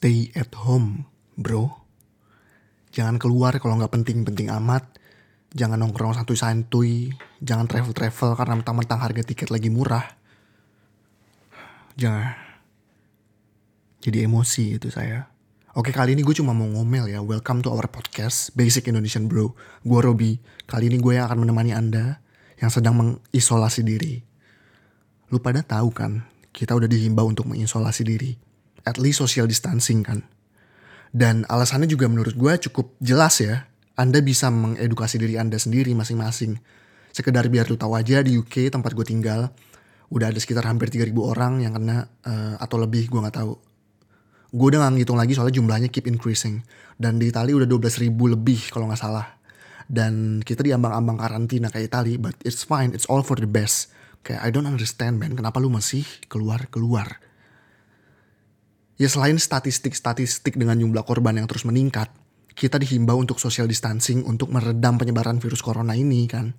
stay at home, bro. Jangan keluar kalau nggak penting-penting amat. Jangan nongkrong santuy-santuy. Jangan travel-travel karena mentang-mentang harga tiket lagi murah. Jangan. Jadi emosi itu saya. Oke kali ini gue cuma mau ngomel ya. Welcome to our podcast Basic Indonesian Bro. Gue Robi. Kali ini gue yang akan menemani anda yang sedang mengisolasi diri. Lu pada tahu kan, kita udah dihimbau untuk mengisolasi diri. At least social distancing kan. Dan alasannya juga menurut gue cukup jelas ya. Anda bisa mengedukasi diri Anda sendiri masing-masing. Sekedar biar lu tahu aja di UK tempat gue tinggal, udah ada sekitar hampir 3000 orang yang kena uh, atau lebih gue nggak tahu gue udah gak ngitung lagi soalnya jumlahnya keep increasing dan di Italia udah 12 ribu lebih kalau nggak salah dan kita di ambang-ambang karantina kayak Italia but it's fine it's all for the best kayak I don't understand man kenapa lu masih keluar keluar ya selain statistik-statistik dengan jumlah korban yang terus meningkat kita dihimbau untuk social distancing untuk meredam penyebaran virus corona ini kan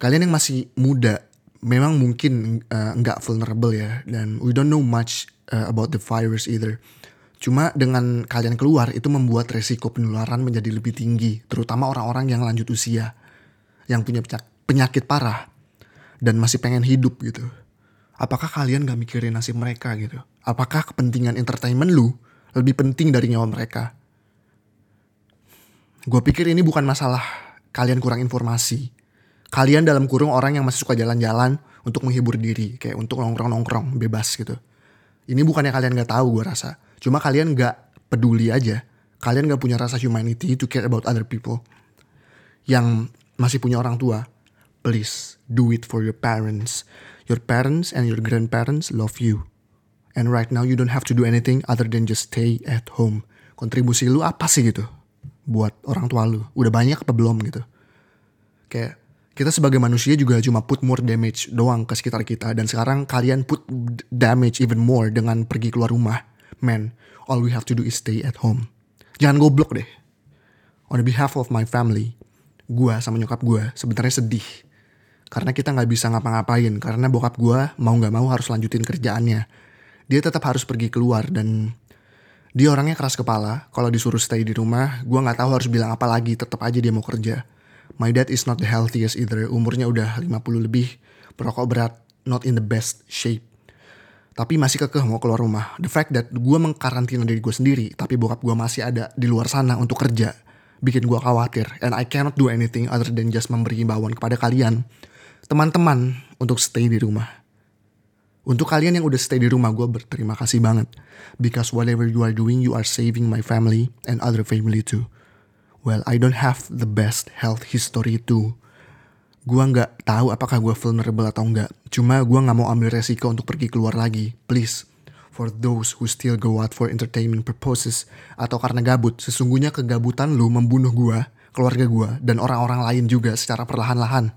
kalian yang masih muda memang mungkin uh, nggak vulnerable ya dan we don't know much uh, about the virus either. Cuma dengan kalian keluar itu membuat resiko penularan menjadi lebih tinggi, terutama orang-orang yang lanjut usia, yang punya penyakit parah dan masih pengen hidup gitu. Apakah kalian gak mikirin nasib mereka gitu? Apakah kepentingan entertainment lu lebih penting dari nyawa mereka? Gue pikir ini bukan masalah kalian kurang informasi. Kalian dalam kurung orang yang masih suka jalan-jalan untuk menghibur diri, kayak untuk nongkrong-nongkrong bebas gitu. Ini bukannya kalian gak tahu gue rasa. Cuma kalian gak peduli aja. Kalian gak punya rasa humanity to care about other people. Yang masih punya orang tua. Please do it for your parents. Your parents and your grandparents love you. And right now you don't have to do anything other than just stay at home. Kontribusi lu apa sih gitu? Buat orang tua lu. Udah banyak apa belum gitu? Kayak kita sebagai manusia juga cuma put more damage doang ke sekitar kita dan sekarang kalian put damage even more dengan pergi keluar rumah man all we have to do is stay at home jangan goblok deh on the behalf of my family gue sama nyokap gue sebenarnya sedih karena kita nggak bisa ngapa-ngapain karena bokap gue mau nggak mau harus lanjutin kerjaannya dia tetap harus pergi keluar dan dia orangnya keras kepala kalau disuruh stay di rumah gue nggak tahu harus bilang apa lagi tetap aja dia mau kerja My dad is not the healthiest either. Umurnya udah 50 lebih. Perokok berat. Not in the best shape. Tapi masih kekeh mau keluar rumah. The fact that gue mengkarantina diri gue sendiri. Tapi bokap gue masih ada di luar sana untuk kerja. Bikin gue khawatir. And I cannot do anything other than just memberi imbauan kepada kalian. Teman-teman untuk stay di rumah. Untuk kalian yang udah stay di rumah gue berterima kasih banget. Because whatever you are doing you are saving my family and other family too. Well, I don't have the best health history too. Gua nggak tahu apakah gue vulnerable atau enggak. Cuma gue nggak mau ambil resiko untuk pergi keluar lagi. Please, for those who still go out for entertainment purposes atau karena gabut, sesungguhnya kegabutan lu membunuh gue, keluarga gue, dan orang-orang lain juga secara perlahan-lahan.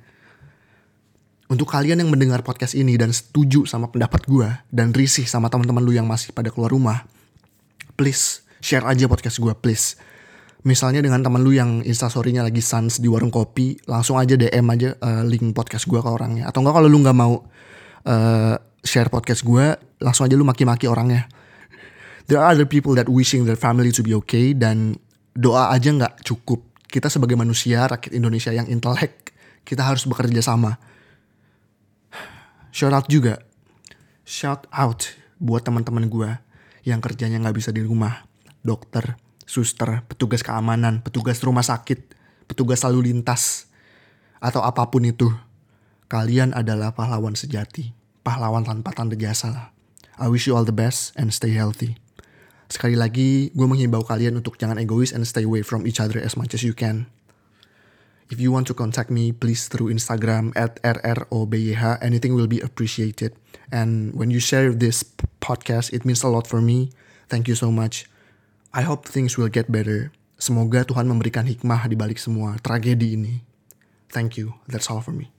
Untuk kalian yang mendengar podcast ini dan setuju sama pendapat gue dan risih sama teman-teman lu yang masih pada keluar rumah, please share aja podcast gue, please. Misalnya dengan teman lu yang instastorynya lagi sans di warung kopi langsung aja DM aja uh, link podcast gue ke orangnya. Atau enggak kalau lu nggak mau uh, share podcast gue langsung aja lu maki-maki orangnya. There are other people that wishing their family to be okay dan doa aja nggak cukup. Kita sebagai manusia rakyat Indonesia yang intelek kita harus bekerja sama shout out juga shout out buat teman-teman gue yang kerjanya nggak bisa di rumah dokter suster, petugas keamanan, petugas rumah sakit, petugas lalu lintas, atau apa pun itu. Kalian adalah pahlawan sejati, pahlawan tanpa tanda jasa I wish you all the best and stay healthy. Sekali lagi, gue menghimbau kalian untuk jangan egois and stay away from each other as much as you can. If you want to contact me, please through Instagram at rrobyh. Anything will be appreciated. And when you share this podcast, it means a lot for me. Thank you so much. I hope things will get better. Semoga Tuhan memberikan hikmah di balik semua tragedi ini. Thank you. That's all for me.